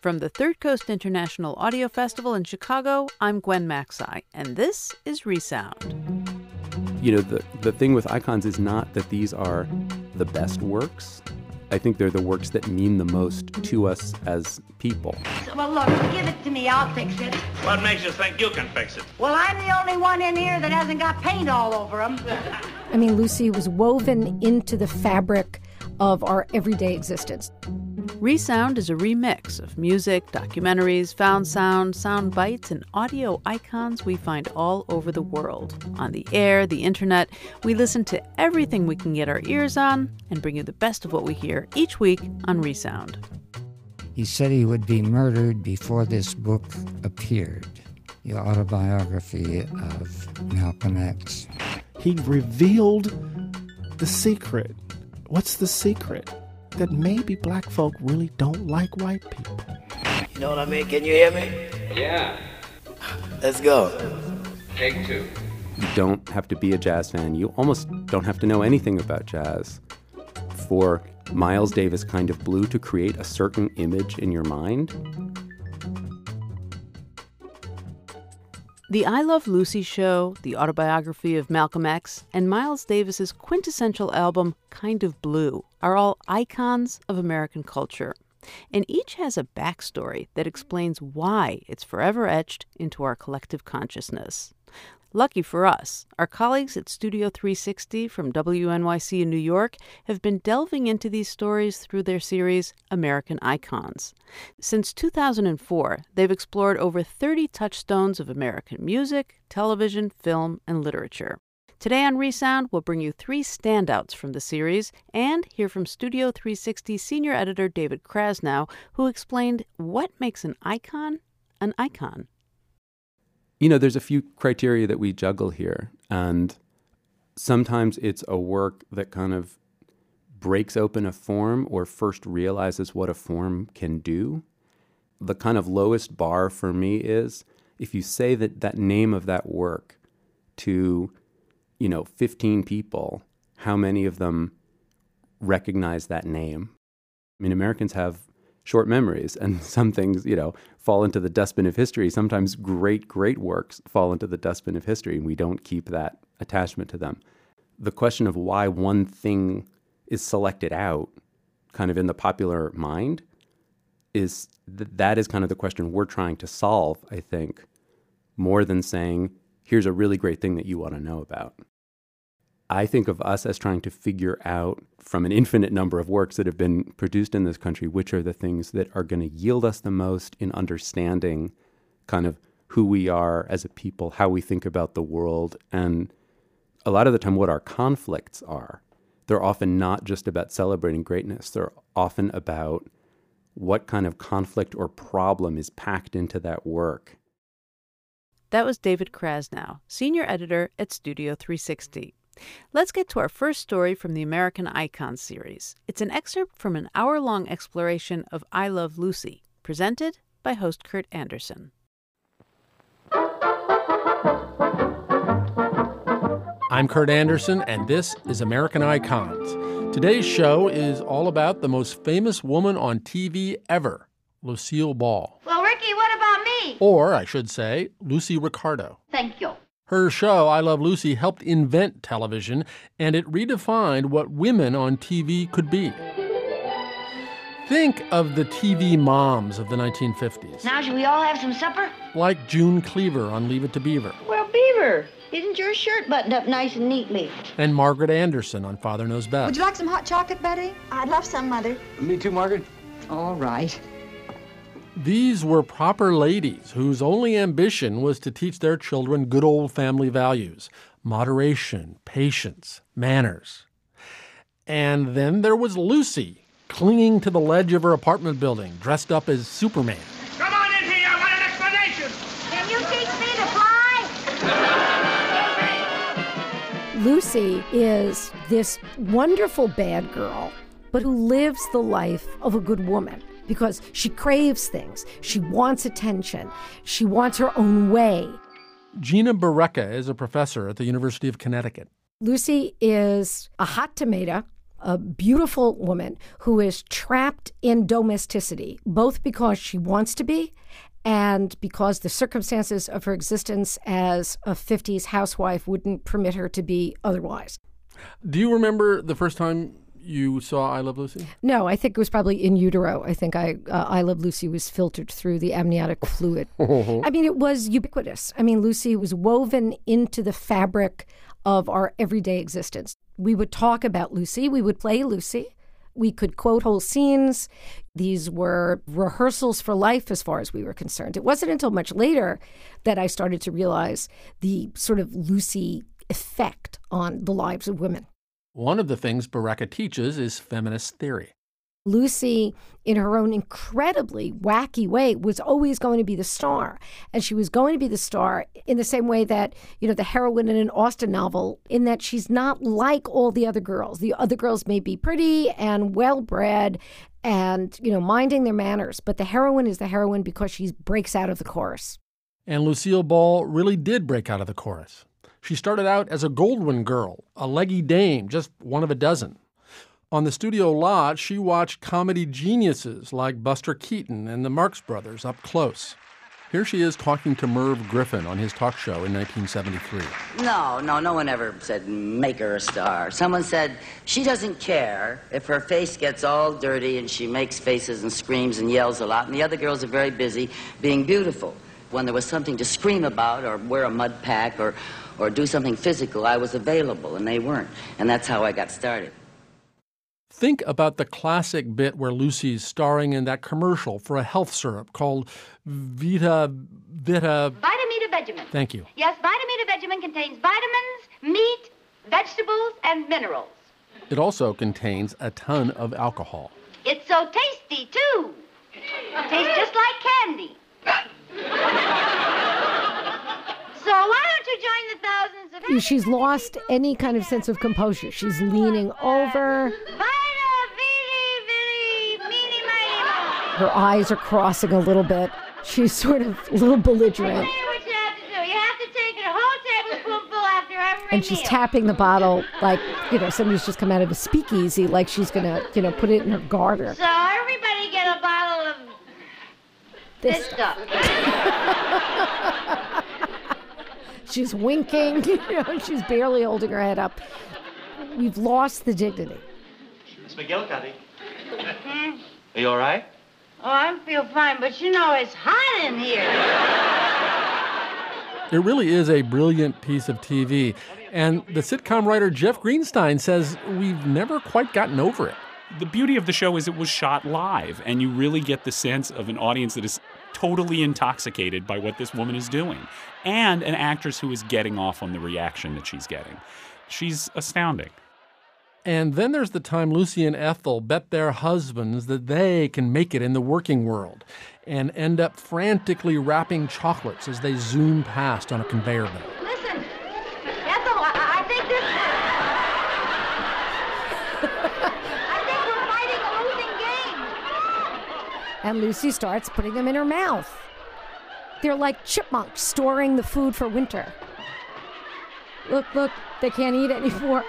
From the Third Coast International Audio Festival in Chicago, I'm Gwen Macsai, and this is Resound. You know, the, the thing with icons is not that these are the best works. I think they're the works that mean the most to us as people. Well, look, give it to me. I'll fix it. What makes you think you can fix it? Well, I'm the only one in here that hasn't got paint all over them. I mean, Lucy was woven into the fabric of our everyday existence. Resound is a remix of music, documentaries, found sound, sound bites, and audio icons we find all over the world. On the air, the internet, we listen to everything we can get our ears on and bring you the best of what we hear each week on Resound. He said he would be murdered before this book appeared the autobiography of Malcolm X. He revealed the secret. What's the secret? That maybe black folk really don't like white people. You know what I mean? Can you hear me? Yeah. Let's go. Take two. You don't have to be a jazz fan. You almost don't have to know anything about jazz for Miles Davis kind of blue to create a certain image in your mind. The I Love Lucy show, the autobiography of Malcolm X, and Miles Davis's quintessential album, Kind of Blue, are all icons of American culture. And each has a backstory that explains why it's forever etched into our collective consciousness. Lucky for us, our colleagues at Studio 360 from WNYC in New York have been delving into these stories through their series American Icons. Since 2004, they've explored over 30 touchstones of American music, television, film, and literature. Today on Resound, we'll bring you three standouts from the series and hear from Studio 360 senior editor David Krasnow, who explained what makes an icon an icon you know, there's a few criteria that we juggle here. And sometimes it's a work that kind of breaks open a form or first realizes what a form can do. The kind of lowest bar for me is if you say that that name of that work to, you know, 15 people, how many of them recognize that name? I mean, Americans have short memories and some things you know fall into the dustbin of history. Sometimes great great works fall into the dustbin of history and we don't keep that attachment to them. The question of why one thing is selected out kind of in the popular mind is th- that is kind of the question we're trying to solve i think more than saying here's a really great thing that you want to know about I think of us as trying to figure out from an infinite number of works that have been produced in this country which are the things that are going to yield us the most in understanding kind of who we are as a people, how we think about the world, and a lot of the time what our conflicts are. They're often not just about celebrating greatness, they're often about what kind of conflict or problem is packed into that work. That was David Krasnow, senior editor at Studio 360. Let's get to our first story from the American Icon series. It's an excerpt from an hour long exploration of I Love Lucy, presented by host Kurt Andersen. I'm Kurt Andersen, and this is American Icons. Today's show is all about the most famous woman on TV ever, Lucille Ball. Well, Ricky, what about me? Or, I should say, Lucy Ricardo. Thank you. Her show, I Love Lucy, helped invent television, and it redefined what women on TV could be. Think of the TV moms of the 1950s. Now, should we all have some supper? Like June Cleaver on Leave It to Beaver. Well, Beaver, isn't your shirt buttoned up nice and neatly? And Margaret Anderson on Father Knows Best. Would you like some hot chocolate, Betty? I'd love some, Mother. Me too, Margaret. All right. These were proper ladies whose only ambition was to teach their children good old family values moderation, patience, manners. And then there was Lucy, clinging to the ledge of her apartment building, dressed up as Superman. Come on in here, I want an explanation. Can you teach me to fly? Lucy is this wonderful bad girl, but who lives the life of a good woman because she craves things. She wants attention. She wants her own way. Gina Barreca is a professor at the University of Connecticut. Lucy is a hot tomato a beautiful woman who is trapped in domesticity, both because she wants to be and because the circumstances of her existence as a 50s housewife wouldn't permit her to be otherwise. Do you remember the first time you saw I Love Lucy? No, I think it was probably in utero. I think I uh, I Love Lucy was filtered through the amniotic fluid. I mean, it was ubiquitous. I mean, Lucy was woven into the fabric of our everyday existence. We would talk about Lucy, we would play Lucy. We could quote whole scenes. These were rehearsals for life as far as we were concerned. It wasn't until much later that I started to realize the sort of Lucy effect on the lives of women. One of the things Barreca teaches is feminist theory. Lucy, in her own incredibly wacky way, was always going to be the star. And she was going to be the star in the same way that, you know, the heroine in an Austen novel, in that she's not like all the other girls. The other girls may be pretty and well bred and, you know, minding their manners, but the heroine is the heroine because she breaks out of the chorus. And Lucille Ball really did break out of the chorus. She started out as a Goldwyn girl, a leggy dame, just one of a dozen. On the studio lot, she watched comedy geniuses like Buster Keaton and the Marx Brothers up close. Here she is talking to Merv Griffin on his talk show in 1973. No, no, no one ever said make her a star. Someone said she doesn't care if her face gets all dirty and she makes faces and screams and yells a lot, and the other girls are very busy being beautiful. When there was something to scream about or wear a mud pack or, or do something physical, I was available, and they weren't. And that's how I got started. Think about the classic bit where Lucy's starring in that commercial for a health syrup called Vita Vita. Vitameatavegamin. Thank you. Yes, Vitamita Vegemin contains vitamins, meat, vegetables, and minerals. It also contains a ton of alcohol. It's so tasty, too. Tastes just like candy. so why don't you join the thousands of... She's lost any kind of sense of composure. She's leaning over. Her eyes are crossing a little bit. She's sort of a little belligerent. And she's tapping the bottle like, you know, somebody's just come out of a speakeasy, like she's gonna, you know, put it in her garter. So everybody get a bottle of This this stuff. She's winking, you know, she's barely holding her head up. We've lost the dignity. Miss McGillicuddy, Hmm? are you all right? Oh, I feel fine, but you know it's hot in here. It really is a brilliant piece of TV. And the sitcom writer Jeff Greenstein says we've never quite gotten over it. The beauty of the show is it was shot live, and you really get the sense of an audience that is totally intoxicated by what this woman is doing, and an actress who is getting off on the reaction that she's getting. She's astounding. And then there's the time Lucy and Ethel bet their husbands that they can make it in the working world and end up frantically wrapping chocolates as they zoom past on a conveyor belt. Listen, Ethel, I, I think this. I think we're fighting a losing game. And Lucy starts putting them in her mouth. They're like chipmunks storing the food for winter. Look, look, they can't eat anymore.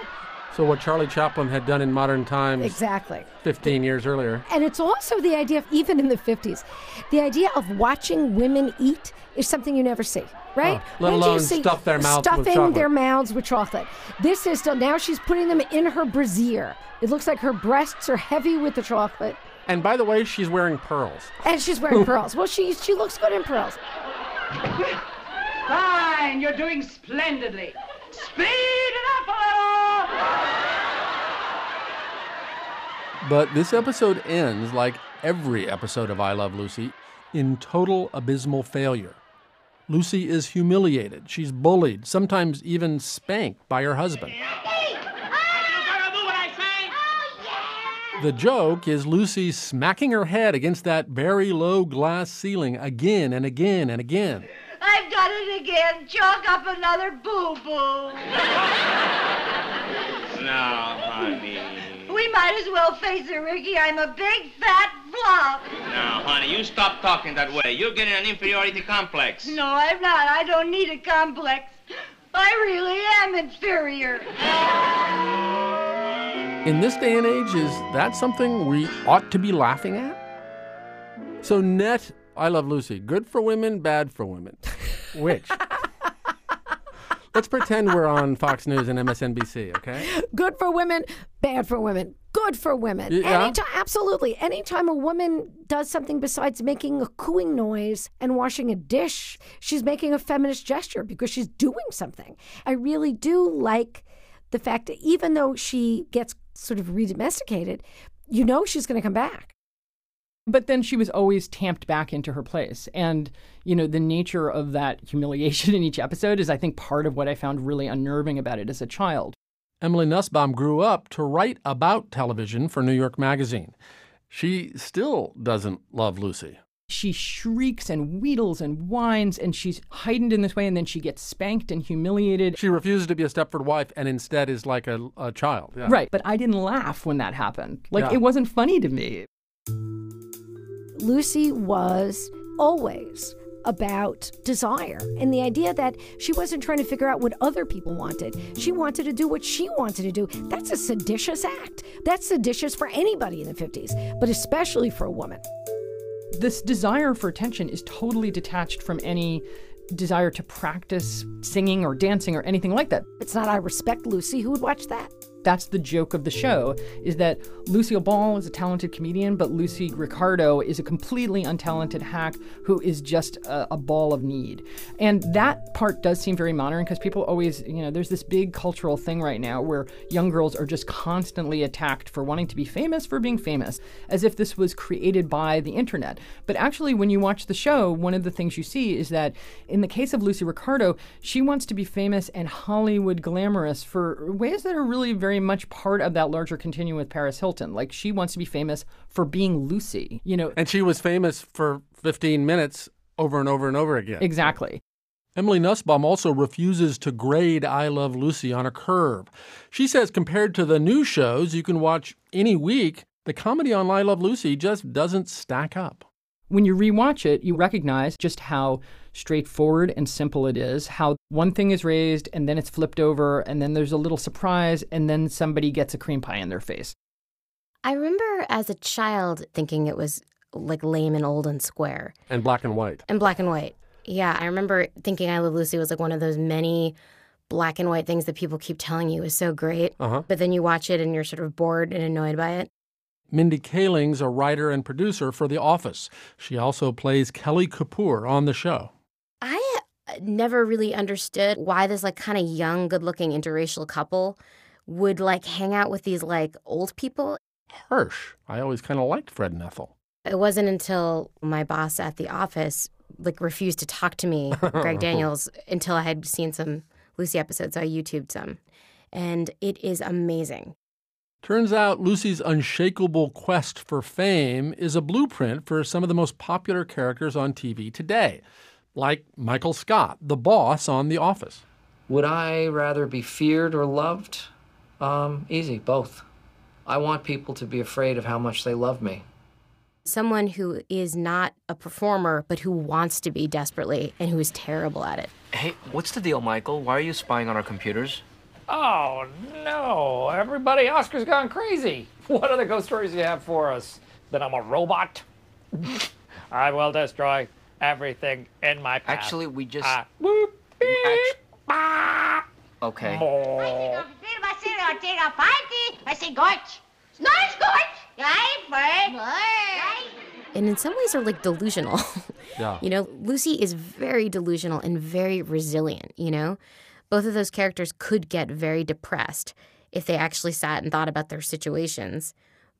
So, what Charlie Chaplin had done in modern times Exactly. 15 years earlier. And it's also the idea of, even in the 50s, the idea of watching women eat is something you never see, right? Oh, let When alone see stuff their mouths stuffing chocolate. their mouths with chocolate. This is still, now she's putting them in her brassiere. It looks like her breasts are heavy with the chocolate. And by the way, she's wearing pearls. And she's wearing pearls. Well, she, she looks good in pearls. Fine, you're doing splendidly. Speed it up a little. But this episode ends, like every episode of I Love Lucy, in total abysmal failure. Lucy is humiliated. She's bullied, sometimes even spanked by her husband. The joke is Lucy smacking her head against that very low glass ceiling again and again and again. I've done it again. Chalk up another boo boo. No, honey. We might as well face it, Ricky. I'm a big fat flop. No, honey, you stop talking that way. You're getting an inferiority complex. No, I'm not. I don't need a complex. I really am inferior. In this day and age, is that something we ought to be laughing at? So, net, I Love Lucy. Good for women, bad for women. Which? Let's pretend we're on Fox News and MSNBC, okay? Good for women, bad for women. Good for women. Yeah. Anytime, absolutely. Anytime a woman does something besides making a cooing noise and washing a dish, she's making a feminist gesture because she's doing something. I really do like the fact that even though she gets sort of redomesticated, you know she's going to come back. But then she was always tamped back into her place. And, you know, the nature of that humiliation in each episode is, I think, part of what I found really unnerving about it as a child. Emily Nussbaum grew up to write about television for New York Magazine. She still doesn't love Lucy. She shrieks and wheedles and whines, and she's heightened in this way, and then she gets spanked and humiliated. She refuses to be a Stepford wife and instead is like a, a child. Yeah. Right, but I didn't laugh when that happened. Like, Yeah. it wasn't funny to me. Lucy was always about desire and the idea that she wasn't trying to figure out what other people wanted. She wanted to do what she wanted to do. That's a seditious act. That's seditious for anybody in the 50s, but especially for a woman. This desire for attention is totally detached from any desire to practice singing or dancing or anything like that. It's not I respect Lucy. Who would watch that? That's the joke of the show is that Lucille Ball is a talented comedian, but Lucy Ricardo is a completely untalented hack who is just a, a ball of need. And that part does seem very modern because people always, you know, there's this big cultural thing right now where young girls are just constantly attacked for wanting to be famous for being famous, as if this was created by the internet. But actually, when you watch the show, one of the things you see is that in the case of Lucy Ricardo, she wants to be famous and Hollywood glamorous for ways that are really very much part of that larger continuum with Paris Hilton. Like she wants to be famous for being Lucy, you know. And she was famous for 15 minutes over and over and over again. Exactly. Emily Nussbaum also refuses to grade I Love Lucy on a curve. She says compared to the new shows you can watch any week, the comedy on I Love Lucy just doesn't stack up. When you rewatch it, you recognize just how straightforward and simple it is, how one thing is raised and then it's flipped over and then there's a little surprise and then somebody gets a cream pie in their face. I remember as a child thinking it was like lame and old and square And black and white. and black and white. Yeah, I remember thinking I Love Lucy was like one of those many black and white things that people keep telling you is so great. Uh-huh. But then you watch it and you're sort of bored and annoyed by it. Mindy Kaling's a writer and producer for The Office. She also plays Kelly Kapoor on the show. I uh, never really understood why this like kind of young, good-looking interracial couple would like hang out with these like old people. Harsh. I always kind of liked Fred and Ethel. It wasn't until my boss at the office like refused to talk to me, Greg Daniels, until I had seen some Lucy episodes. So I YouTubed some, and it is amazing. Turns out Lucy's unshakable quest for fame is a blueprint for some of the most popular characters on TV today, like Michael Scott, the boss on The Office. Would I rather be feared or loved? Um, easy, both. I want people to be afraid of how much they love me. Someone who is not a performer, but who wants to be desperately and who is terrible at it. Hey, what's the deal, Michael? Why are you spying on our computers? Oh, no. Everybody, Oscar's gone crazy. What other ghost stories do you have for us? That I'm a robot? I will destroy everything in my path. Actually, we just. Ah, whoop, beep, Act- okay. more. I say Gotch. Nice Gotch. Right, And in some ways are like delusional. Yeah. You know, Lucy is very delusional and very resilient, you know? Both of those characters could get very depressed if they actually sat and thought about their situations,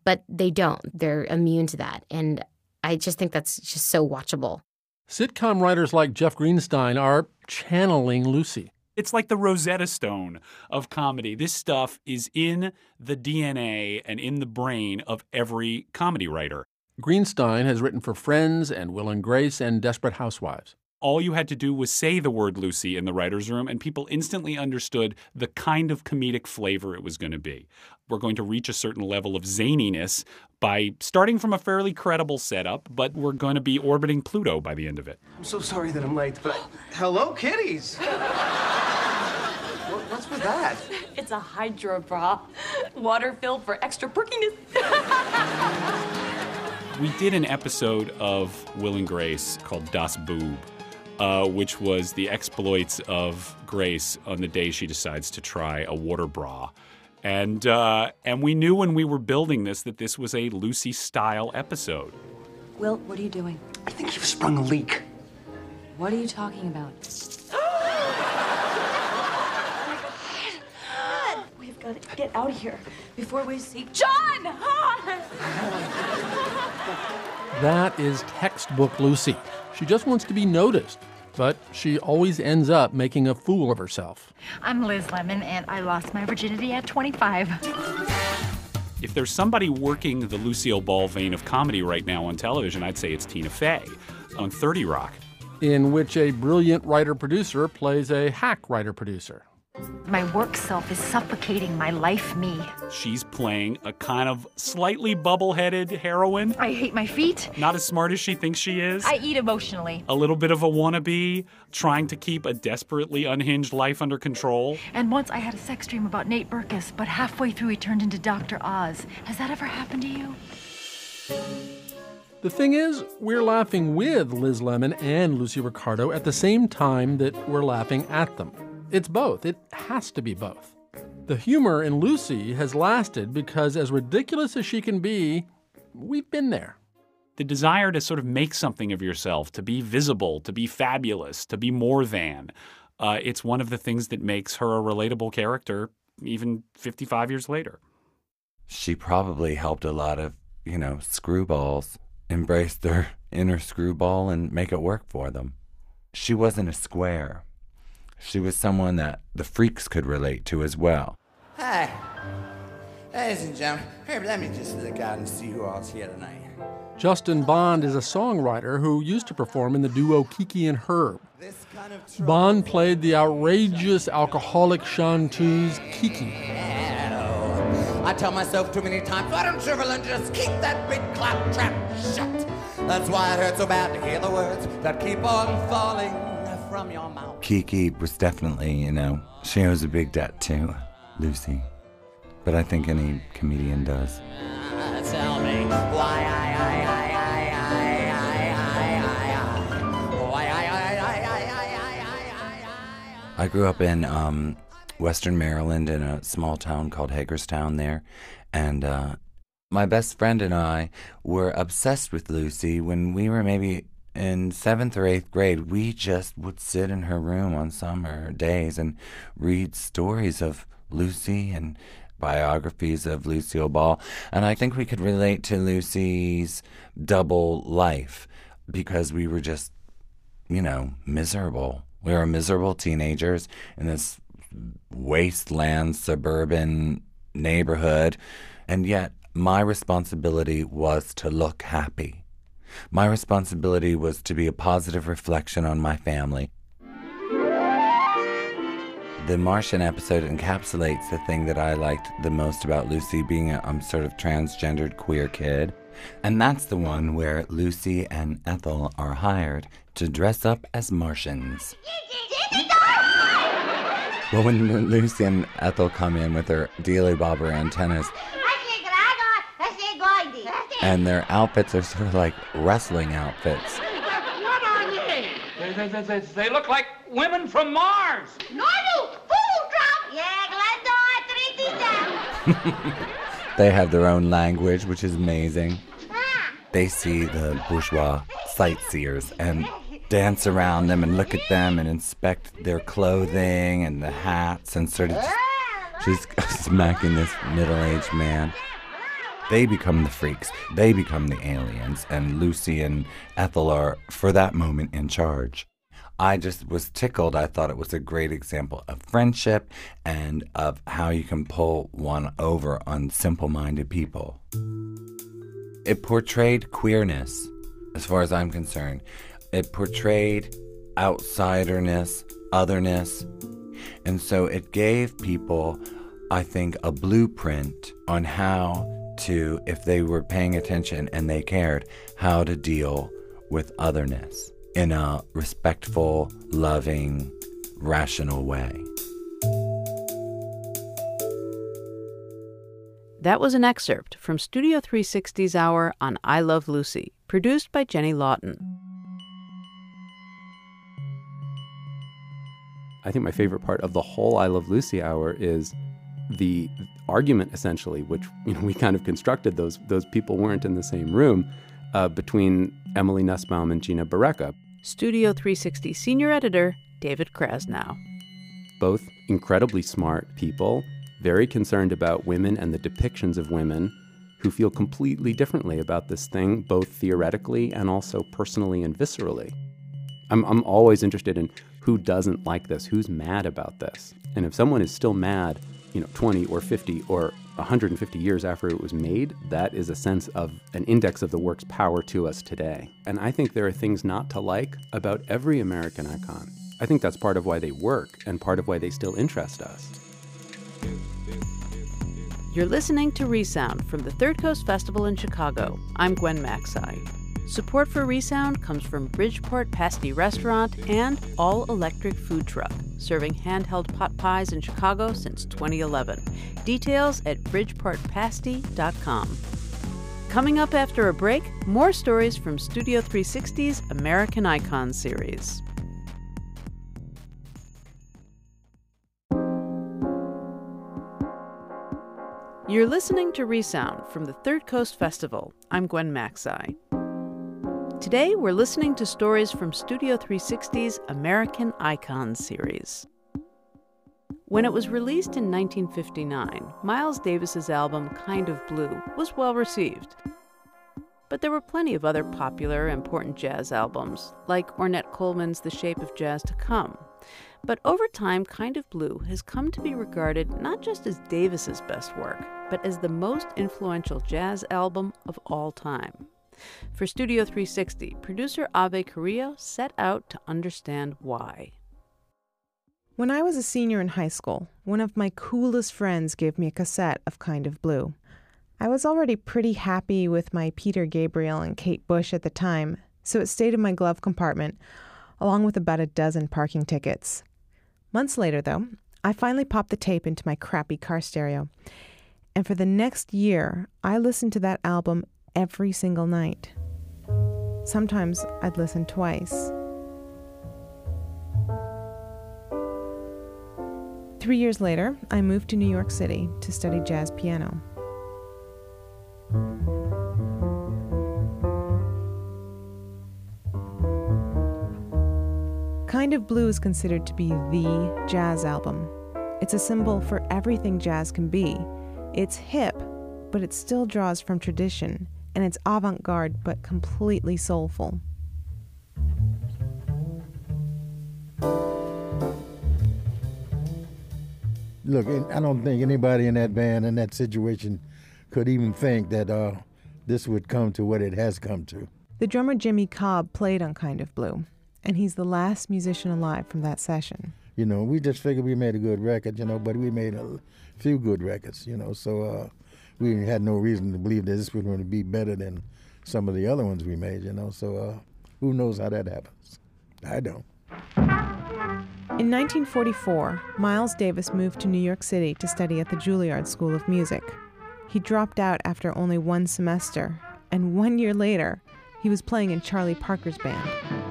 but they don't. They're immune to that. And I just think that's just so watchable. Sitcom writers like Jeff Greenstein are channeling Lucy. It's like the Rosetta Stone of comedy. This stuff is in the DNA and in the brain of every comedy writer. Greenstein has written for Friends and Will and Grace and Desperate Housewives. All you had to do was say the word Lucy in the writer's room, and people instantly understood the kind of comedic flavor it was going to be. We're going to reach a certain level of zaniness by starting from a fairly credible setup, but we're going to be orbiting Pluto by the end of it. I'm so sorry that I'm late, but hello, kitties. What- what's with that? It's a hydro bra, water filled for extra perkiness. We did an episode of Will and Grace called Das Boob, uh, which was the exploits of Grace on the day she decides to try a water bra. And, uh, and we knew when we were building this that this was a Lucy style episode. Will, what are you doing? I think you've sprung a leak. What are you talking about? We've got to get out of here before we see John! That is textbook Lucy. She just wants to be noticed, but she always ends up making a fool of herself. I'm Liz Lemon, and I lost my virginity at 25. If there's somebody working the Lucille Ball vein of comedy right now on television, I'd say it's Tina Fey on 30 Rock. In which a brilliant writer producer plays a hack writer producer. My work self is suffocating my life me. She's playing a kind of slightly bubble headed heroine. I hate my feet. Not as smart as she thinks she is. I eat emotionally. a little bit of a wannabe, trying to keep a desperately unhinged life under control. And once I had a sex dream about Nate Berkus, but halfway through he turned into Dr. Oz. Has that ever happened to you? The thing is, we're laughing with Liz Lemon and Lucy Ricardo at the same time that we're laughing at them. It's both. It has to be both. The humor in Lucy has lasted because, as ridiculous as she can be, we've been there. The desire to sort of make something of yourself, to be visible, to be fabulous, to be more than. Uh, it's one of the things that makes her a relatable character even 55 years later. She probably helped a lot of, you know, screwballs embrace their inner screwball and make it work for them. She wasn't a square. She was someone that the freaks could relate to as well. Hi. Ladies and gentlemen, here, let me just look out and see who all's here tonight. Justin Bond is a songwriter who used to perform in the duo Kiki and Herb. Bond played the outrageous alcoholic chanteuse Kiki. I tell myself too many times, why don't you and just keep that big clap trap shut? That's why it hurts so bad to hear the words that keep on falling from your mouth. Kiki was definitely, you know, she owes a big debt to Lucy. But I think any comedian does. Tell me why I, I, grew up in um, Western Maryland in a small town called Hagerstown there. And uh, my best friend and I were obsessed with Lucy when we were maybe in seventh or eighth grade. We just would sit in her room on summer days and read stories of Lucy and biographies of Lucille Ball. And I think we could relate to Lucy's double life because we were just, you know, miserable. We were miserable teenagers in this wasteland suburban neighborhood. And yet, my responsibility was to look happy. My responsibility was to be a positive reflection on my family. The Martian episode encapsulates the thing that I liked the most about Lucy being a um, sort of transgendered queer kid. And that's the one where Lucy and Ethel are hired to dress up as Martians. Well, when Lucy and Ethel come in with their dealy bobber antennas, and their outfits are sort of like wrestling outfits. What are they? They, they, they, they, they look like women from Mars. No, no, fool drop. Yeah, glad they have their own language, which is amazing. Ah. They see the bourgeois sightseers and dance around them and look at them and inspect their clothing and the hats and sort of just, ah, she's smacking this middle-aged man. They become the freaks. They become the aliens, and Lucy and Ethel are, for that moment, in charge. I just was tickled. I thought it was a great example of friendship and of how you can pull one over on simple minded people. It portrayed queerness, as far as I'm concerned. It portrayed outsiderness, otherness. And so it gave people, I think, a blueprint on how to, if they were paying attention and they cared, how to deal with otherness in a respectful, loving, rational way. That was an excerpt from Studio 360's Hour on I Love Lucy, produced by Jenny Lawton. I think my favorite part of the whole I Love Lucy Hour is the argument, essentially, which you know we kind of constructed. Those those people weren't in the same room uh, between Emily Nussbaum and Gina Barreca. Studio 360 senior editor David Krasnow. Both incredibly smart people, very concerned about women and the depictions of women, who feel completely differently about this thing, both theoretically and also personally and viscerally. I'm, I'm always interested in who doesn't like this, who's mad about this. And if someone is still mad, you know, 20 or 50 or 150 years after it was made, that is a sense of an index of the work's power to us today. And I think there are things not to like about every American icon. I think that's part of why they work and part of why they still interest us. You're listening to Resound from the Third Coast Festival in Chicago. I'm Gwen Macsai. Support for Resound comes from Bridgeport Pasty Restaurant and All Electric Food Truck, serving handheld pot pies in Chicago since 2011. Details at bridgeportpasty.com. Coming up after a break, more stories from Studio 360's American Icon series. You're listening to Resound from the Third Coast Festival. I'm Gwen Macsai. Today, we're listening to stories from Studio 360's American Icons series. When it was released in 1959, Miles Davis's album Kind of Blue was well received. But there were plenty of other popular, important jazz albums, like Ornette Coleman's The Shape of Jazz to Come. But over time, Kind of Blue has come to be regarded not just as Davis's best work, but as the most influential jazz album of all time. For Studio 360, producer Ave Carrillo set out to understand why. When I was a senior in high school, one of my coolest friends gave me a cassette of Kind of Blue. I was already pretty happy with my Peter Gabriel and Kate Bush at the time, so it stayed in my glove compartment, along with about a dozen parking tickets. Months later, though, I finally popped the tape into my crappy car stereo. And for the next year, I listened to that album every single night. Sometimes I'd listen twice. Three years later, I moved to New York City to study jazz piano. Kind of Blue is considered to be the jazz album. It's a symbol for everything jazz can be. It's hip, but it still draws from tradition, and it's avant garde but completely soulful. Look, I don't think anybody in that band in that situation could even think that uh, this would come to what it has come to. The drummer Jimmy Cobb played on Kind of Blue, and he's the last musician alive from that session. You know, we just figured we made a good record, you know, but we made a few good records, you know, so uh, we had no reason to believe that this was going to be better than some of the other ones we made, you know, so uh, who knows how that happens? I don't. In 1944, Miles Davis moved to New York City to study at the Juilliard School of Music. He dropped out after only one semester, and one year later, he was playing in Charlie Parker's band.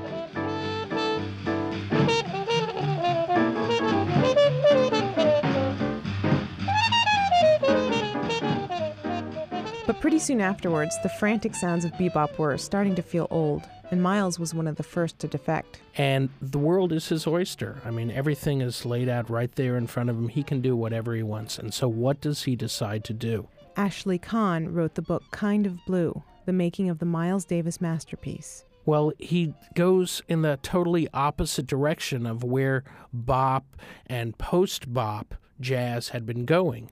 Pretty soon afterwards, the frantic sounds of bebop were starting to feel old, and Miles was one of the first to defect. And the world is his oyster. I mean, everything is laid out right there in front of him. He can do whatever he wants. And so, what does he decide to do? Ashley Kahn wrote the book Kind of Blue The Making of the Miles Davis Masterpiece. Well, he goes in the totally opposite direction of where bop and post bop jazz had been going.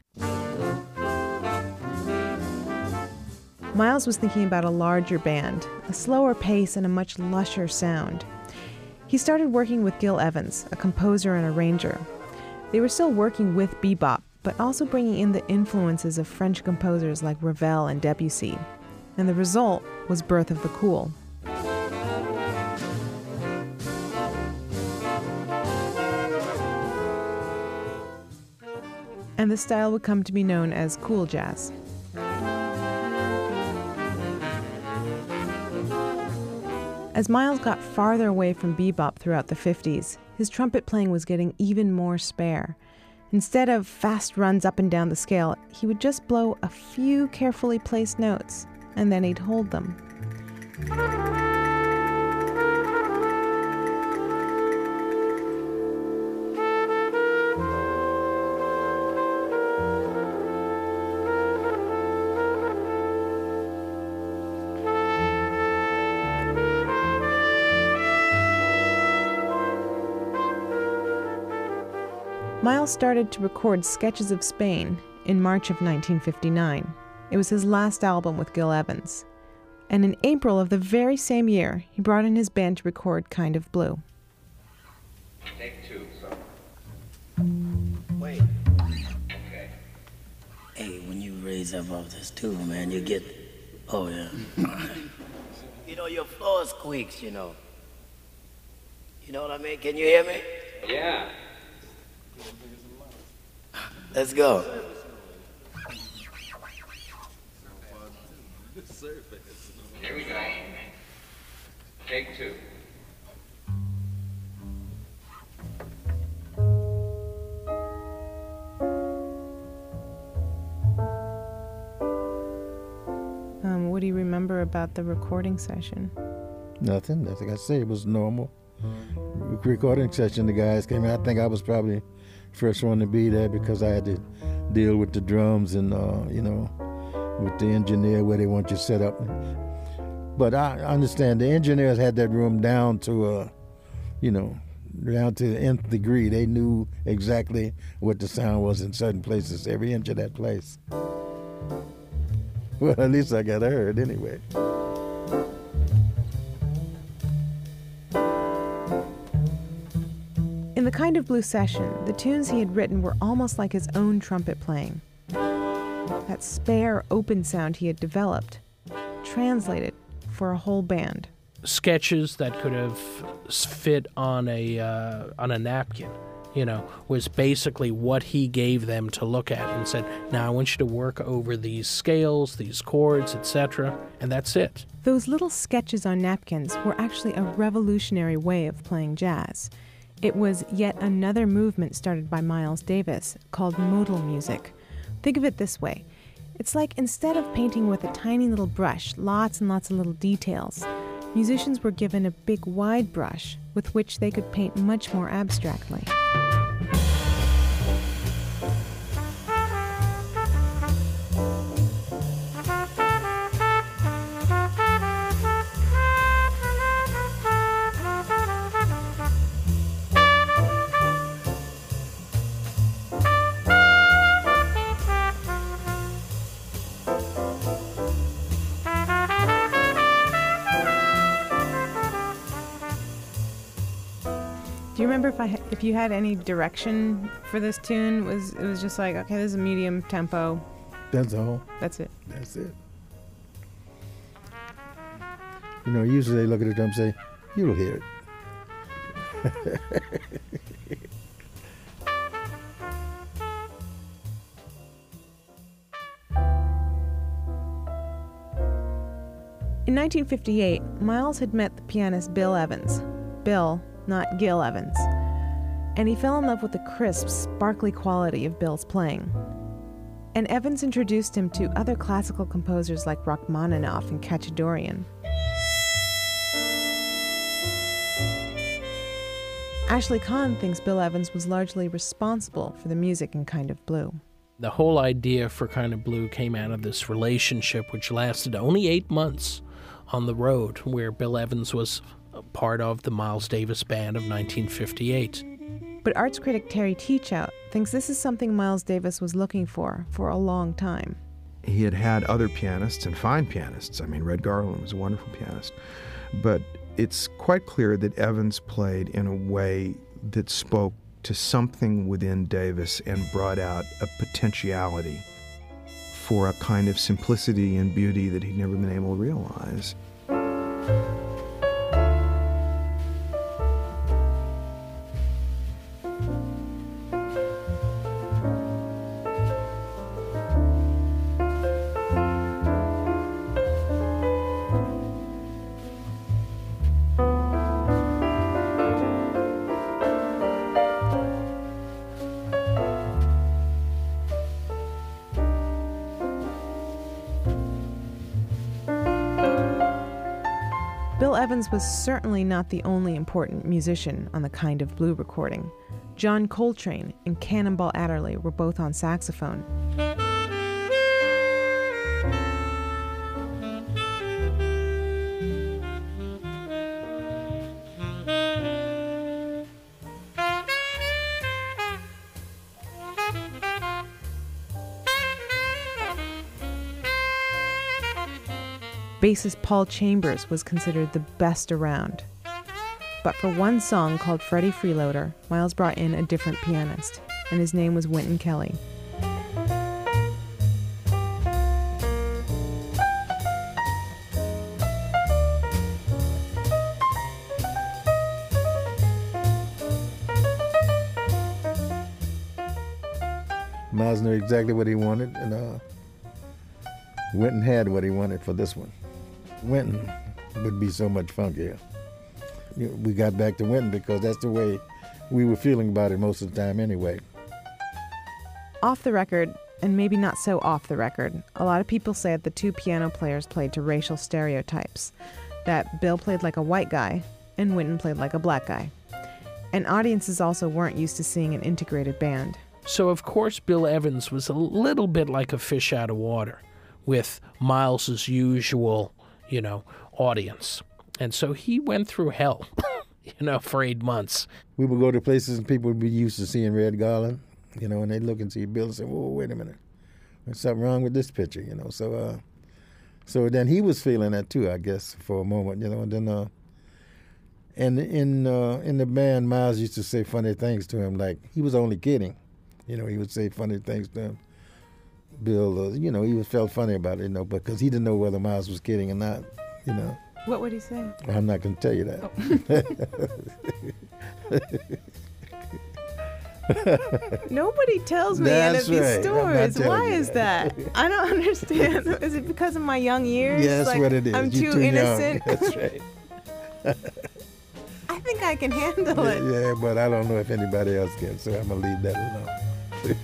Miles was thinking about a larger band, a slower pace, and a much lusher sound. He started working with Gil Evans, a composer and arranger. They were still working with bebop, but also bringing in the influences of French composers like Ravel and Debussy. And the result was Birth of the Cool. And the style would come to be known as cool jazz. As Miles got farther away from bebop throughout the 50s, his trumpet playing was getting even more spare. Instead of fast runs up and down the scale, he would just blow a few carefully placed notes, and then he'd hold them. Miles started to record Sketches of Spain in March of 1959. It was his last album with Gil Evans. And in April of the very same year, he brought in his band to record Kind of Blue. Take two, so. Wait. Okay. Hey, when you raise up off this tube, man, you get. Oh, yeah. you know, your floor squeaks, you know. You know what I mean? Can you hear me? Yeah. Let's go. Here we go. Take two. Um, what do you remember about the recording session? Nothing. That's like I say, it was normal. Recording session, the guys came in. I think I was probably first one to be there because I had to deal with the drums and uh, you know, with the engineer where they want you set up. But I understand the engineers had that room down to uh, you know, down to the nth degree. They knew exactly what the sound was in certain places, every inch of that place. Well, at least I got heard anyway. The Kind of Blue session, the tunes he had written were almost like his own trumpet playing. That spare, open sound he had developed, translated for a whole band. Sketches that could have fit on a uh, on a napkin, you know, was basically what he gave them to look at and said, "Now I want you to work over these scales, these chords, etc." And that's it. Those little sketches on napkins were actually a revolutionary way of playing jazz. It was yet another movement started by Miles Davis called modal music. Think of it this way it's like instead of painting with a tiny little brush, lots and lots of little details, musicians were given a big wide brush with which they could paint much more abstractly. If I if you had any direction for this tune? Was it was just like okay, this is a medium tempo. That's all. That's it. That's it. You know, usually they look at drum and say, You'll hear it. In 1958, Miles had met the pianist Bill Evans. Bill, not Gil Evans. And he fell in love with the crisp, sparkly quality of Bill's playing. And Evans introduced him to other classical composers like Rachmaninoff and Khachaturian. Ashley Kahn thinks Bill Evans was largely responsible for the music in Kind of Blue. The whole idea for Kind of Blue came out of this relationship, which lasted only eight months on the road, where Bill Evans was part of the Miles Davis Band of 1958. But arts critic Terry Teachout thinks this is something Miles Davis was looking for for a long time. He had had other pianists and fine pianists. I mean, Red Garland was a wonderful pianist. But it's quite clear that Evans played in a way that spoke to something within Davis and brought out a potentiality for a kind of simplicity and beauty that he'd never been able to realize. Was certainly not the only important musician on the Kind of Blue recording. John Coltrane and Cannonball Adderley were both on saxophone. Bassist Paul Chambers was considered the best around. But for one song called Freddie Freeloader, Miles brought in a different pianist, and his name was Wynton Kelly. Miles knew exactly what he wanted, and uh, Wynton had what he wanted for this one. Wynton would be so much funkier. We got back to Wynton because that's the way we were feeling about it most of the time anyway. Off the record, and maybe not so off the record, a lot of people say that the two piano players played to racial stereotypes. That Bill played like a white guy and Wynton played like a black guy. And audiences also weren't used to seeing an integrated band. So, of course, Bill Evans was a little bit like a fish out of water with Miles's usual, you know, audience. And so he went through hell, you know, for eight months. We would go to places and people would be used to seeing Red Garland, you know, and they'd look and see Bill and say, whoa, wait a minute. There's something wrong with this picture, you know. So uh, so then he was feeling that too, I guess, for a moment, you know, and then uh, and in uh, in the band, Miles used to say funny things to him, like he was only kidding. You know, he would say funny things to him. Bill, uh, you know, he felt funny about it, you know, because he didn't know whether Miles was kidding or not, you know. What would he say? I'm not going to tell you that. Nobody tells me That's any of these right. I'm stories. Why is that? I don't understand. is it because of my young years? Yeah, that's Like, what it is. I'm too, too young. innocent. That's right. I think I can handle it. yeah, but I don't know if anybody else can, so I'm going to leave that alone.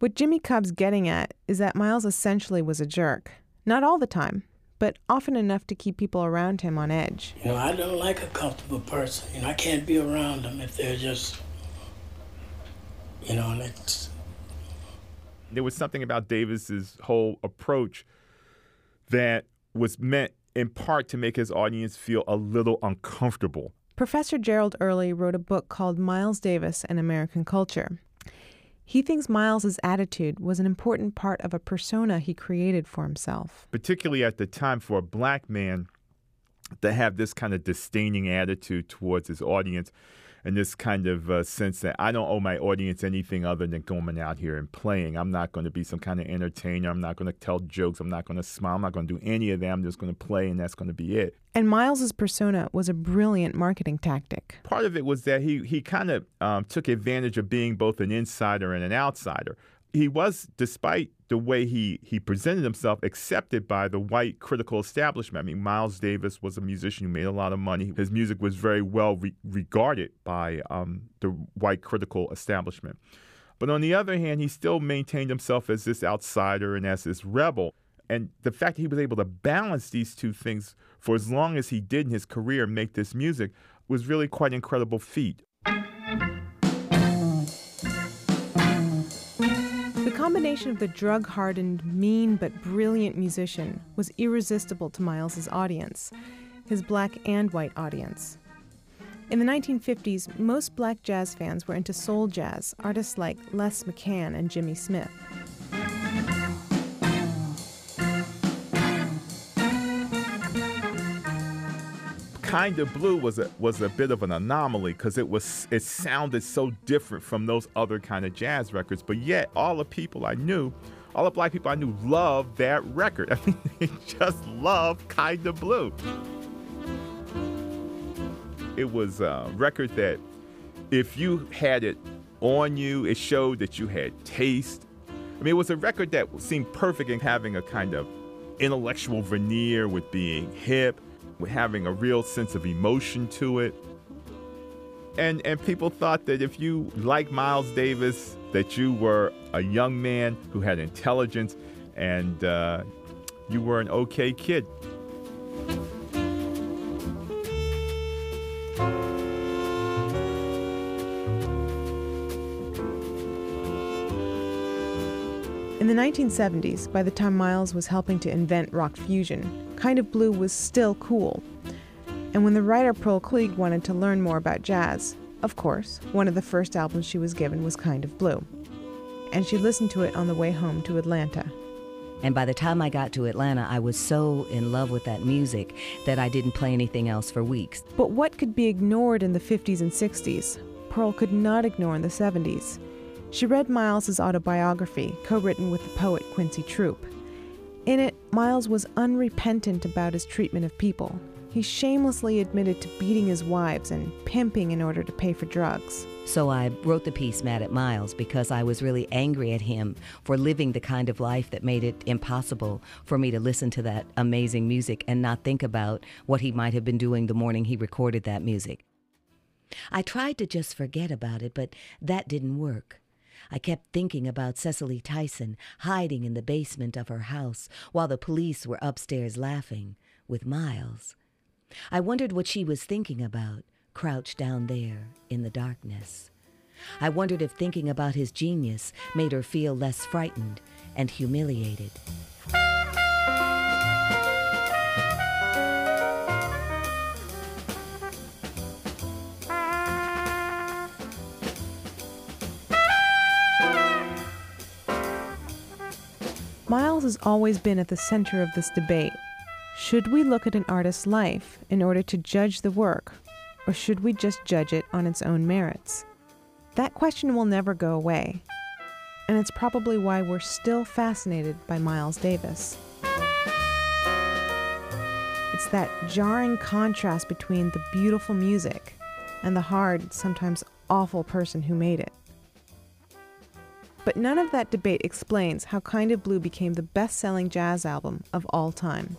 What Jimmy Cobb's getting at is that Miles essentially was a jerk. Not all the time, but often enough to keep people around him on edge. You know, I don't like a comfortable person. You know, I can't be around them if they're just, you know, and it's There was something about Davis's whole approach that was meant in part to make his audience feel a little uncomfortable. Professor Gerald Early wrote a book called Miles Davis and American Culture. He thinks Miles's attitude was an important part of a persona he created for himself. particularly at the time for a black man to have this kind of disdaining attitude towards his audience and this kind of uh, sense that I don't owe my audience anything other than going out here and playing. I'm not going to be some kind of entertainer. I'm not going to tell jokes. I'm not going to smile. I'm not going to do any of that. I'm just going to play, and that's going to be it. And Miles's persona was a brilliant marketing tactic. Part of it was that he he kind of um, took advantage of being both an insider and an outsider. He was, despite the way he he presented himself, accepted by the white critical establishment. I mean, Miles Davis was a musician who made a lot of money. His music was very well re- regarded by um, the white critical establishment. But on the other hand, he still maintained himself as this outsider and as this rebel. And the fact that he was able to balance these two things for as long as he did in his career make this music was really quite an incredible feat. Combination of the drug hardened, mean, but brilliant musician was irresistible to Miles's audience, his black and white audience. In the 1950s, most black jazz fans were into soul jazz, artists like Les McCann and Jimmy Smith. Kind of Blue was a was a bit of an anomaly because it was it sounded so different from those other kind of jazz records. But yet, all the people I knew, all the black people I knew, loved that record. I mean, they just loved Kind of Blue. It was a record that, if you had it on you, it showed that you had taste. I mean, it was a record that seemed perfect in having a kind of intellectual veneer with being hip, having a real sense of emotion to it. And and people thought that if you like Miles Davis that you were a young man who had intelligence and uh, you were an okay kid. In the 1970s, by the time Miles was helping to invent rock fusion, Kind of Blue was still cool. And when the writer Pearl Cleage wanted to learn more about jazz, of course, one of the first albums she was given was Kind of Blue. And she listened to it on the way home to Atlanta. And by the time I got to Atlanta, I was so in love with that music that I didn't play anything else for weeks. But what could be ignored in the 50s and 60s, Pearl could not ignore in the 70s. She read Miles's autobiography, co-written with the poet Quincy Troupe. In it, Miles was unrepentant about his treatment of people. He shamelessly admitted to beating his wives and pimping in order to pay for drugs. So I wrote the piece Mad at Miles because I was really angry at him for living the kind of life that made it impossible for me to listen to that amazing music and not think about what he might have been doing the morning he recorded that music. I tried to just forget about it, but that didn't work. I kept thinking about Cicely Tyson hiding in the basement of her house while the police were upstairs laughing with Miles. I wondered what she was thinking about, crouched down there in the darkness. I wondered if thinking about his genius made her feel less frightened and humiliated. Miles has always been at the center of this debate. Should we look at an artist's life in order to judge the work, or should we just judge it on its own merits? That question will never go away, and it's probably why we're still fascinated by Miles Davis. It's that jarring contrast between the beautiful music and the hard, sometimes awful person who made it. But none of that debate explains how Kind of Blue became the best selling jazz album of all time.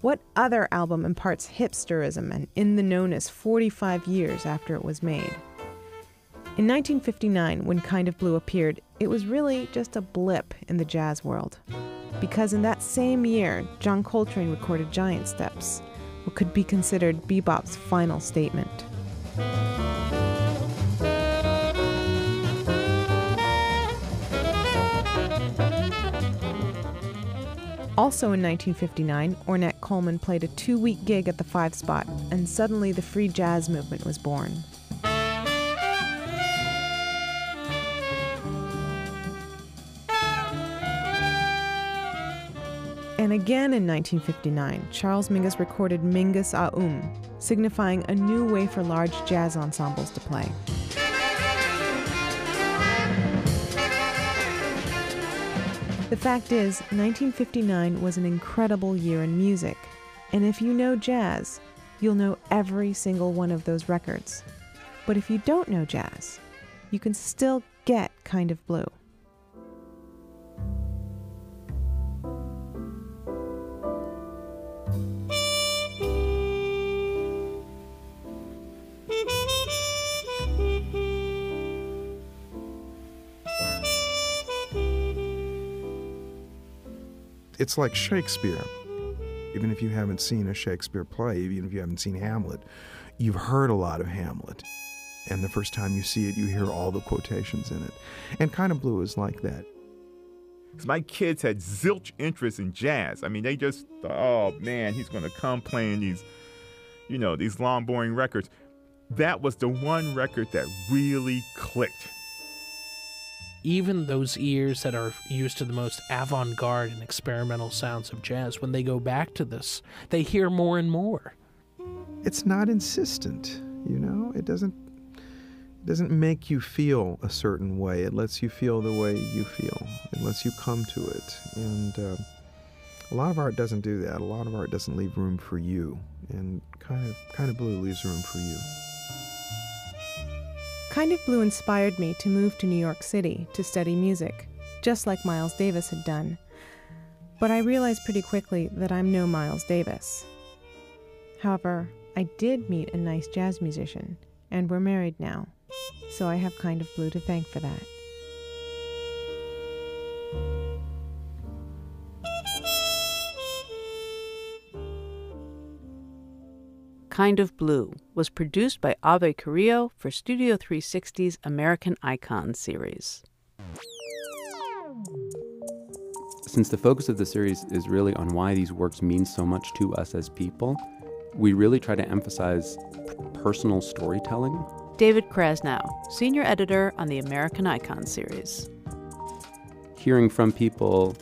What other album imparts hipsterism and in the knownness 45 years after it was made? In 1959, when Kind of Blue appeared, it was really just a blip in the jazz world. Because in that same year, John Coltrane recorded Giant Steps, what could be considered bebop's final statement. Also in 1959, Ornette Coleman played a two week gig at the Five Spot, and suddenly the free jazz movement was born. And again in 1959, Charles Mingus recorded Mingus Aum, signifying a new way for large jazz ensembles to play. The fact is, 1959 was an incredible year in music, and if you know jazz, you'll know every single one of those records. But if you don't know jazz, you can still get Kind of Blue. It's like Shakespeare. Even if you haven't seen a Shakespeare play, even if you haven't seen Hamlet, you've heard a lot of Hamlet. And the first time you see it, you hear all the quotations in it. And Kind of Blue is like that. Because My kids had zilch interest in jazz. I mean, they just thought, oh man, he's going to come playing these, you know, these long, boring records. That was the one record that really clicked even those ears that are used to the most avant garde and experimental sounds of jazz, when they go back to this, they hear more and more. It's not insistent, you know? It doesn't it doesn't make you feel a certain way. It lets you feel the way you feel. It lets you come to it. And uh, a lot of art doesn't do that. A lot of art doesn't leave room for you. And kind of kind of blue leaves room for you. Kind of Blue inspired me to move to New York City to study music, just like Miles Davis had done. But I realized pretty quickly that I'm no Miles Davis. However, I did meet a nice jazz musician, and we're married now, so I have Kind of Blue to thank for that. Kind of Blue was produced by Ave Carrillo for Studio 360's American Icons series. Since the focus of the series is really on why these works mean so much to us as people, we really try to emphasize personal storytelling. David Krasnow, senior editor on the American Icons series. Hearing from people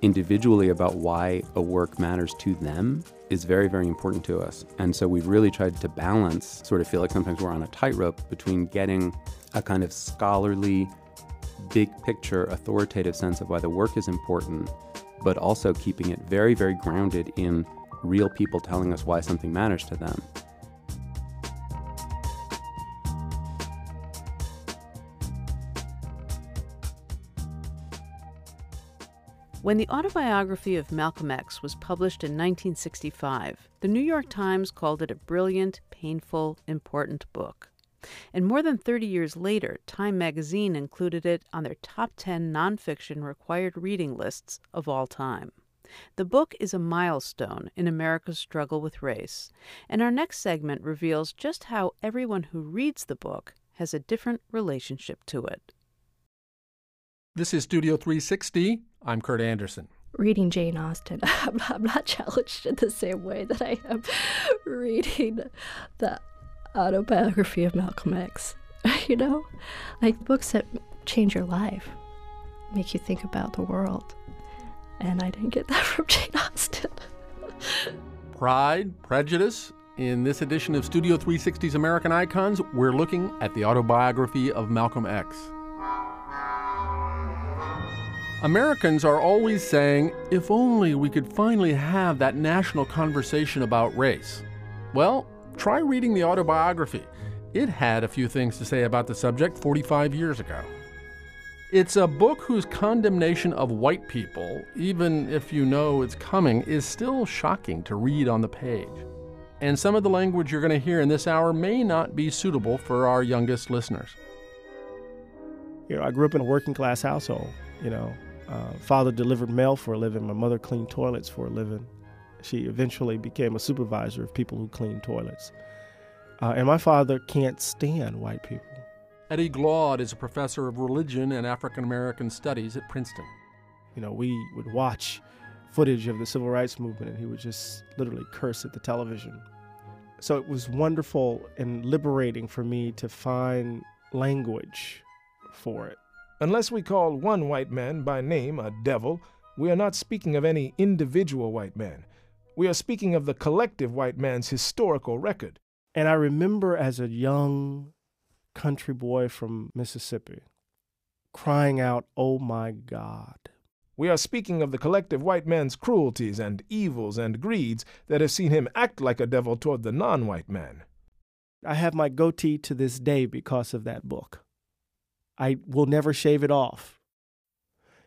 individually about why a work matters to them is very, very important to us. And so we've really tried to balance, sort of feel like sometimes we're on a tightrope between getting a kind of scholarly, big picture, authoritative sense of why the work is important, but also keeping it very, very grounded in real people telling us why something matters to them. When the autobiography of Malcolm X was published in 1965, the New York Times called it a brilliant, painful, important book. And more than 30 years later, Time magazine included it on their top 10 nonfiction required reading lists of all time. The book is a milestone in America's struggle with race, and our next segment reveals just how everyone who reads the book has a different relationship to it. This is Studio 360. I'm Kurt Andersen. Reading Jane Austen, I'm not, I'm not challenged in the same way that I am reading the autobiography of Malcolm X. you know, like books that change your life, make you think about the world. And I didn't get that from Jane Austen. Pride, Prejudice. In this edition of Studio 360's American Icons, we're looking at the autobiography of Malcolm X. Americans are always saying, if only we could finally have that national conversation about race. Well, try reading the autobiography. It had a few things to say about the subject 45 years ago. It's a book whose condemnation of white people, even if you know it's coming, is still shocking to read on the page. And some of the language you're going to hear in this hour may not be suitable for our youngest listeners. You know, I grew up in a working class household. You know, uh, father delivered mail for a living. My mother cleaned toilets for a living. She eventually became a supervisor of people who clean toilets. Uh, and my father can't stand white people. Eddie Glaude is a professor of religion and African American studies at Princeton. You know, we would watch footage of the civil rights movement and he would just literally curse at the television. So it was wonderful and liberating for me to find language for it. Unless we call one white man by name a devil, we are not speaking of any individual white man. We are speaking of the collective white man's historical record. And I remember as a young country boy from Mississippi crying out, Oh my God. We are speaking of the collective white man's cruelties and evils and greeds that have seen him act like a devil toward the non white man. I have my goatee to this day because of that book. I will never shave it off.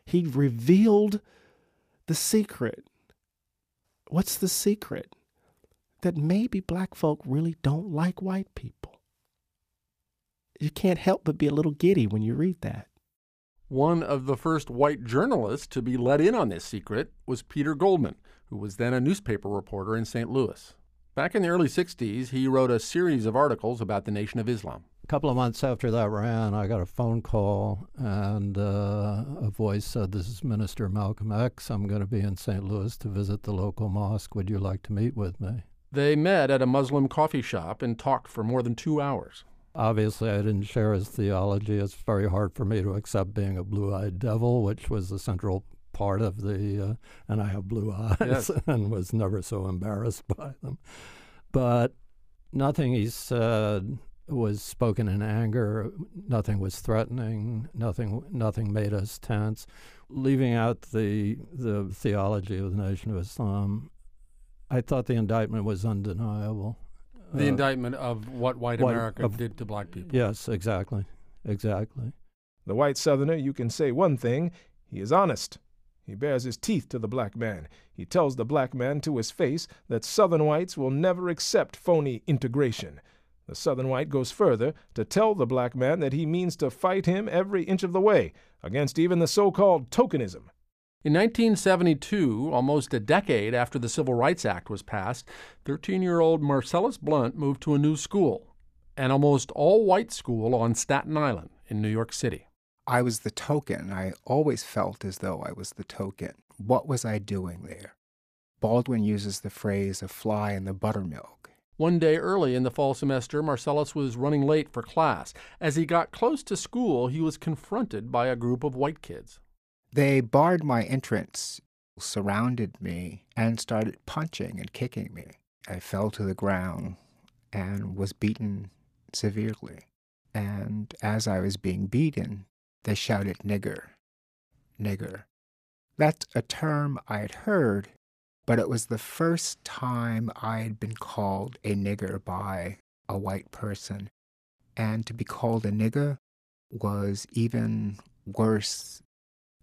He revealed the secret. What's the secret? That maybe black folk really don't like white people. You can't help but be a little giddy when you read that. One of the first white journalists to be let in on this secret was Peter Goldman, who was then a newspaper reporter in St. Louis. Back in the early 60s, he wrote a series of articles about the Nation of Islam. A couple of months after that ran, I got a phone call, and uh, a voice said, This is Minister Malcolm X. I'm going to be in St. Louis to visit the local mosque. Would you like to meet with me? They met at a Muslim coffee shop and talked for more than two hours. Obviously, I didn't share his theology. It's very hard for me to accept being a blue eyed devil, which was the central part of the, uh, and I have blue eyes Yes. and was never so embarrassed by them. But nothing he said was spoken in anger. Nothing was threatening. Nothing, nothing made us tense. Leaving out the the theology of the Nation of Islam, I thought the indictment was undeniable. The Uh, indictment of what white what- America of- did to black people. Yes, exactly, exactly. The white Southerner, you can say one thing he is honest. He bares his teeth to the black man. He tells the black man to his face that Southern whites will never accept phony integration. The Southern white goes further to tell the black man that he means to fight him every inch of the way against even the so called tokenism. In 1972, almost a decade after the Civil Rights Act was passed, 13 year old Marcellus Blunt moved to a new school, an almost all white school on Staten Island in New York City. I was the token. I always felt as though I was the token. What was I doing there? Baldwin uses the phrase a fly in the buttermilk. One day early in the fall semester, Marcellus was running late for class. As he got close to school, he was confronted by a group of white kids. They barred my entrance, surrounded me, and started punching and kicking me. I fell to the ground and was beaten severely. And as I was being beaten, they shouted nigger, nigger. That's a term I had heard, but it was the first time I had been called a nigger by a white person. And to be called a nigger was even worse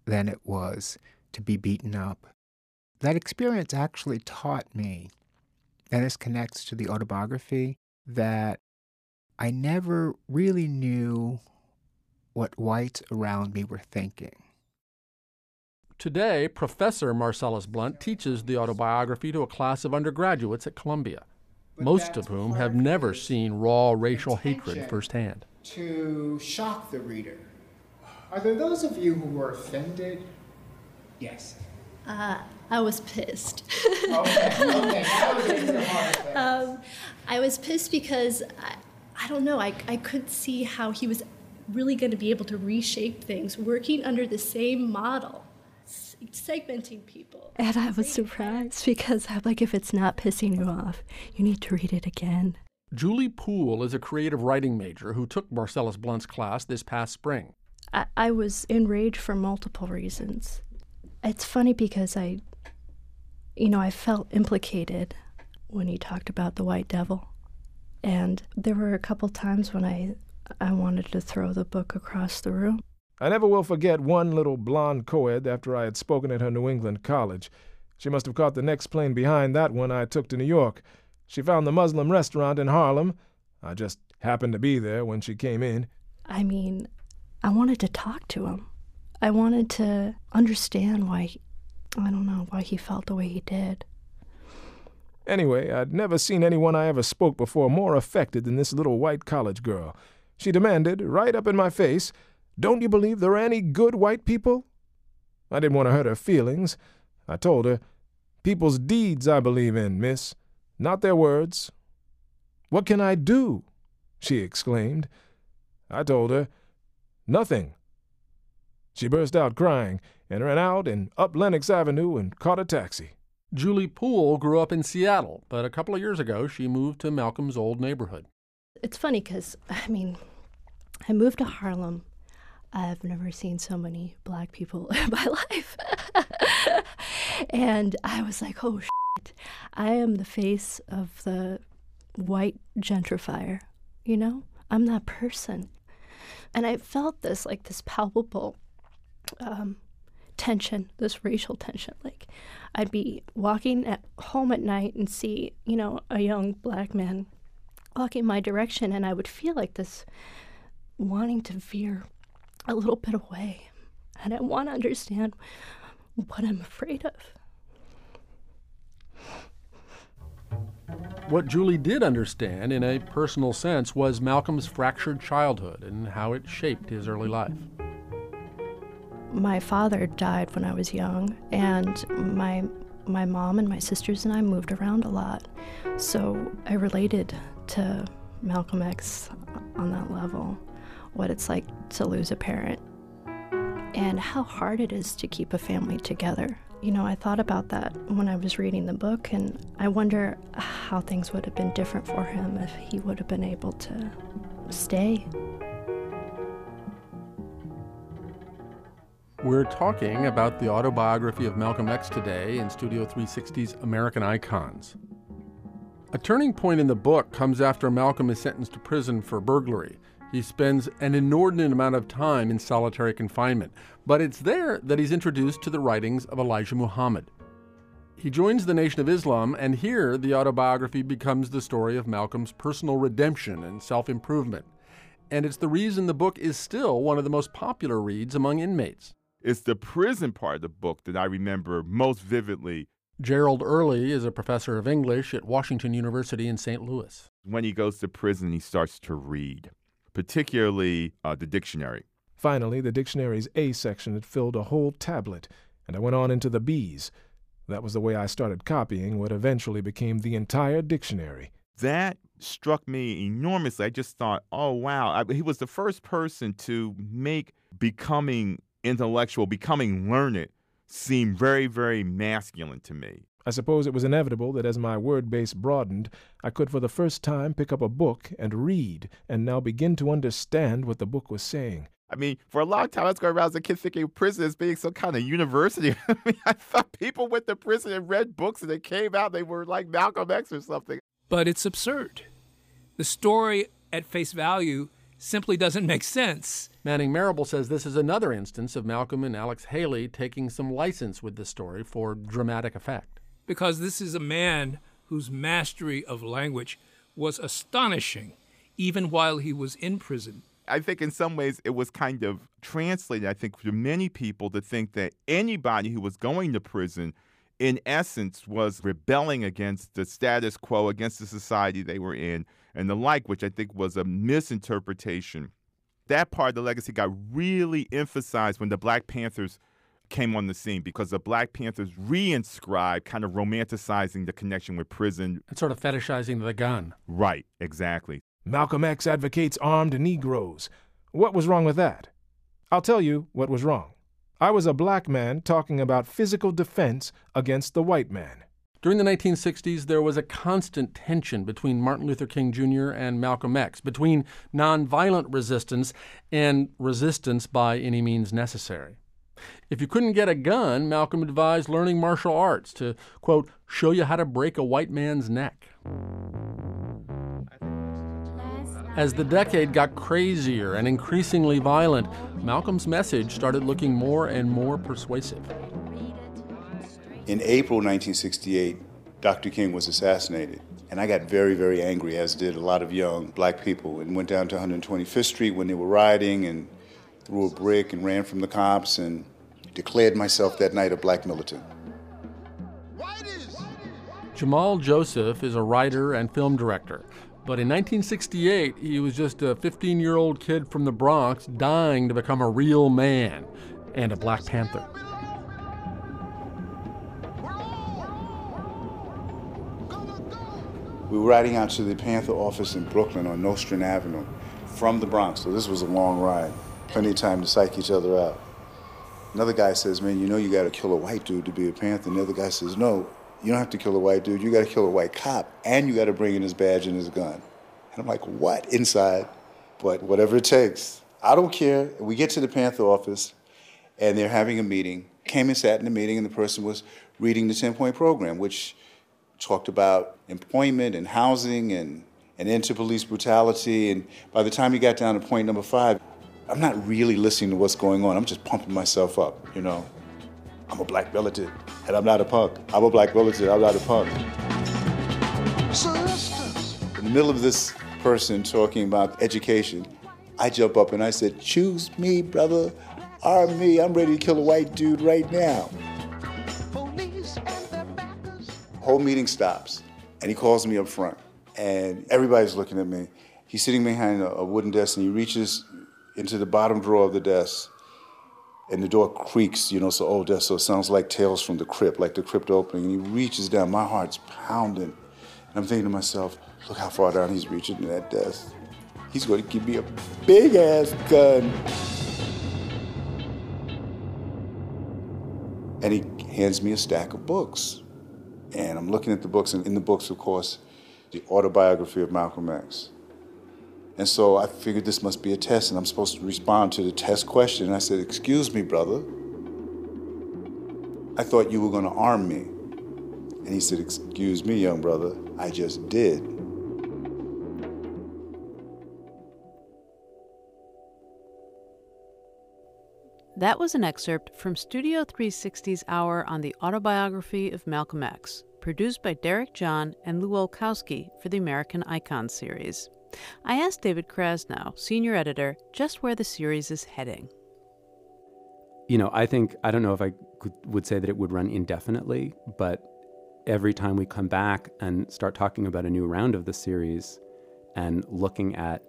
than it was to be beaten up. That experience actually taught me, and this connects to the autobiography, that I never really knew what whites around me were thinking. Today, Professor Marcellus Blunt teaches the autobiography to a class of undergraduates at Columbia, most of whom have never seen raw racial hatred firsthand. To shock the reader, are there those of you who were offended? Yes. Uh, I was pissed. okay, okay. Now we're getting to the hard things. um, I was pissed because I, I don't know. I, I couldn't see how he was really going to be able to reshape things, working under the same model, s- segmenting people. And I was surprised because I'm like, if it's not pissing you off, you need to read it again. Julie Poole is a creative writing major who took Marcellus Blunt's class this past spring. I, I was enraged for multiple reasons. It's funny because I, you know, I felt implicated when he talked about the white devil. And there were a couple times when I, I wanted to throw the book across the room. I never will forget one little blonde coed after I had spoken at her New England college. She must have caught the next plane behind that one I took to New York. She found the Muslim restaurant in Harlem. I just happened to be there when she came in. I mean, I wanted to talk to him. I wanted to understand why, I don't know, why he felt the way he did. Anyway, I'd never seen anyone I ever spoke before more affected than this little white college girl. She demanded, right up in my face, Don't you believe there are any good white people? I didn't want to hurt her feelings. I told her, People's deeds I believe in, miss, not their words. What can I do? she exclaimed. I told her, Nothing. She burst out crying and ran out and up Lenox Avenue and caught a taxi. Julie Poole grew up in Seattle, but a couple of years ago she moved to Malcolm's old neighborhood. It's funny because, I mean, I moved to Harlem. I've never seen so many black people in my life. and I was like, oh, shit. I am the face of the white gentrifier, you know? I'm that person. And I felt this, like, this palpable um, tension, this racial tension. Like, I'd be walking at home at night and see, you know, a young black man walking my direction, and I would feel like this wanting to veer a little bit away. And I want to understand what I'm afraid of. What Julie did understand in a personal sense was Malcolm's fractured childhood and how it shaped his early life. My father died when I was young, and my my mom and my sisters and I moved around a lot. So I related to Malcolm X on that level, what it's like to lose a parent, and how hard it is to keep a family together. You know, I thought about that when I was reading the book, and I wonder how things would have been different for him if he would have been able to stay. We're talking about the autobiography of Malcolm X today in Studio 360's American Icons. A turning point in the book comes after Malcolm is sentenced to prison for burglary. He spends an inordinate amount of time in solitary confinement, but it's there that he's introduced to the writings of Elijah Muhammad. He joins the Nation of Islam, and here the autobiography becomes the story of Malcolm's personal redemption and self improvement. And it's the reason the book is still one of the most popular reads among inmates. It's the prison part of the book that I remember most vividly. Gerald Early is a professor of English at Washington University in St. Louis. When he goes to prison, he starts to read, particularly uh, the dictionary. Finally, the dictionary's A section had filled a whole tablet, and I went on into the B's. That was the way I started copying what eventually became the entire dictionary. That struck me enormously. I just thought, oh, wow. I, he was the first person to make becoming intellectual, becoming learned, seem very, very masculine to me. I suppose it was inevitable that as my word base broadened, I could for the first time pick up a book and read, and now begin to understand what the book was saying. I mean, for a long time, I was going around as a kid thinking prison as being some kind of university. I mean, I thought people went to prison and read books and they came out, they were like Malcolm X or something. But it's absurd. The story at face value simply doesn't make sense. Manning Marable says this is another instance of Malcolm and Alex Haley taking some license with the story for dramatic effect. Because this is a man whose mastery of language was astonishing, even while he was in prison. I think in some ways it was kind of translated, I think, for many people to think that anybody who was going to prison, in essence, was rebelling against the status quo, against the society they were in, and the like, which I think was a misinterpretation. That part of the legacy got really emphasized when the Black Panthers came on the scene because the Black Panthers reinscribed, kind of romanticizing the connection with prison. And sort of fetishizing the gun. Right, exactly. Malcolm X advocates armed Negroes. What was wrong with that? I'll tell you what was wrong. I was a black man talking about physical defense against the white man. During the 1960s, there was a constant tension between Martin Luther King Jr. and Malcolm X, between nonviolent resistance and resistance by any means necessary. If you couldn't get a gun, Malcolm advised learning martial arts to, quote, show you how to break a white man's neck. As the decade got crazier and increasingly violent, Malcolm's message started looking more and more persuasive. In April 1968, Dr. King was assassinated. And I got very, very angry, as did a lot of young black people, and went down to 125th Street when they were rioting and threw a brick and ran from the cops and declared myself that night a black militant. Jamal Joseph is a writer and film director. But in 1968, he was just a 15 year old kid from the Bronx dying to become a real man and a Black Panther. We were riding out to the Panther office in Brooklyn on Nostrand Avenue from the Bronx, so this was a long ride. Plenty of time to psych each other out. Another guy says, Man, you know you gotta kill a white dude to be a Panther. And the other guy says, No, you don't have to kill a white dude, you gotta kill a white cop, and you gotta bring in his badge and his gun. And I'm like, What? Inside. But whatever it takes. I don't care. We get to the Panther office, and they're having a meeting. Came and sat in the meeting, and the person was reading the 10 point program, which talked about employment and housing and and into police brutality. And by the time he got down to point number five, I'm not really listening to what's going on. I'm just pumping myself up, you know. I'm a black militant, and I'm not a punk. I'm a black militant, I'm not a punk. In the middle of this person talking about education, I jump up and I said, Choose me, brother. Arm me. I'm ready to kill a white dude right now. The whole meeting stops, and he calls me up front, and everybody's looking at me. He's sitting behind a wooden desk, and he reaches into the bottom drawer of the desk, and the door creaks, you know, so old desk, so it sounds like Tales from the Crypt, like the crypt opening. And he reaches down, my heart's pounding. And I'm thinking to myself, look how far down he's reaching in that desk. He's going to give me a big ass gun. And he hands me a stack of books. And I'm looking at the books, and in the books, of course, the autobiography of Malcolm X. And so I figured this must be a test, and I'm supposed to respond to the test question. And I said, Excuse me, brother. I thought you were going to arm me. And he said, Excuse me, young brother. I just did. That was an excerpt from Studio 360's Hour on the autobiography of Malcolm X, produced by Derek John and Lu Olkowski for the American Icon series. I asked David Krasnow, senior editor, just where the series is heading. you know, I think, I don't know if I could, would say that it would run indefinitely, but every time we come back and start talking about a new round of the series and looking at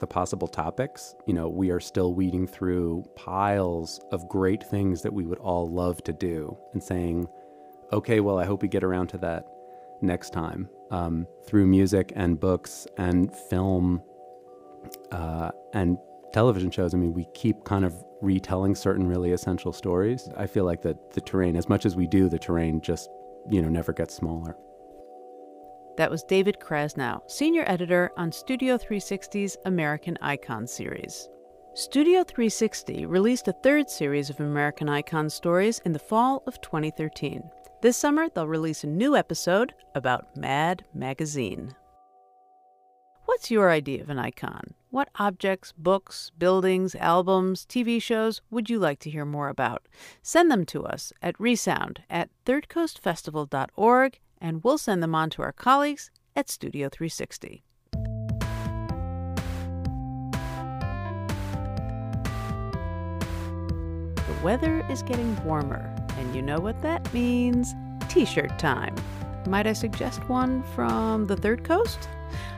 the possible topics, you know, we are still weeding through piles of great things that we would all love to do and saying, okay, well, I hope we get around to that next time um, through music and books and film uh, and television shows. I mean, we keep kind of retelling certain really essential stories. I feel like that the terrain, as much as we do, the terrain just, you know, never gets smaller. That was David Krasnow, senior editor on Studio 360's American Icon series. Studio 360 released a third series of American Icon stories in the fall of 2013. This summer, they'll release a new episode about Mad Magazine. What's your idea of an icon? What objects, books, buildings, albums, TV shows would you like to hear more about? Send them to us at resound at thirdcoastfestival.org and we'll send them on to our colleagues at Studio 360. The weather is getting warmer, you know what that means t shirt time. Might I suggest one from the Third Coast?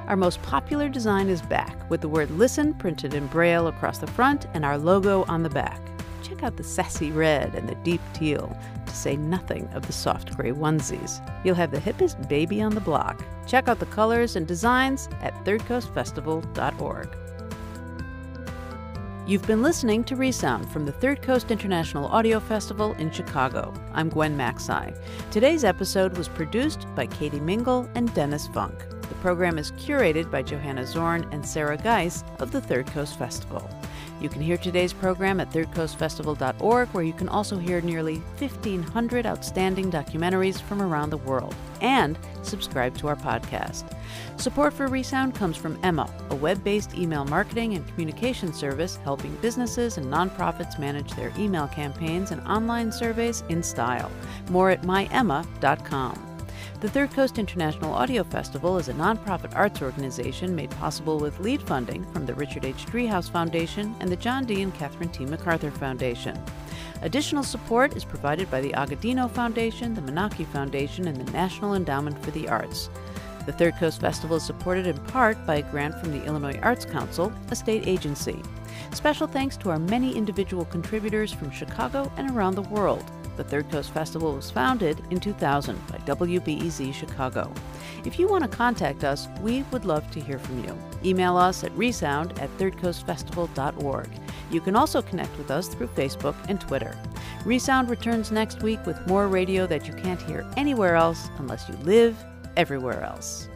Our most popular design is back, with the word listen printed in braille across the front and our logo on the back. Check out the sassy red and the deep teal, to say nothing of the soft gray onesies. You'll have the hippest baby on the block. Check out the colors and designs at thirdcoastfestival.org. You've been listening to Resound from the Third Coast International Audio Festival in Chicago. I'm Gwen Macsai. Today's episode was produced by Katie Mingle and Dennis Funk. The program is curated by Johanna Zorn and Sarah Geiss of the Third Coast Festival. You can hear today's program at thirdcoastfestival.org, where you can also hear nearly 1,500 outstanding documentaries from around the world, and subscribe to our podcast. Support for Resound comes from Emma, a web based email marketing and communication service helping businesses and nonprofits manage their email campaigns and online surveys in style. More at myemma.com. The Third Coast International Audio Festival is a nonprofit arts organization made possible with lead funding from the Richard H. Driehaus Foundation and the John D. and Catherine T. MacArthur Foundation. Additional support is provided by the Agudino Foundation, the Menaki Foundation, and the National Endowment for the Arts. The Third Coast Festival is supported in part by a grant from the Illinois Arts Council, a state agency. Special thanks to our many individual contributors from Chicago and around the world. The Third Coast Festival was founded in 2000 by WBEZ Chicago. If you want to contact us, we would love to hear from you. Email us at resound at thirdcoastfestival.org. You can also connect with us through Facebook and Twitter. Resound returns next week with more radio that you can't hear anywhere else unless you live everywhere else.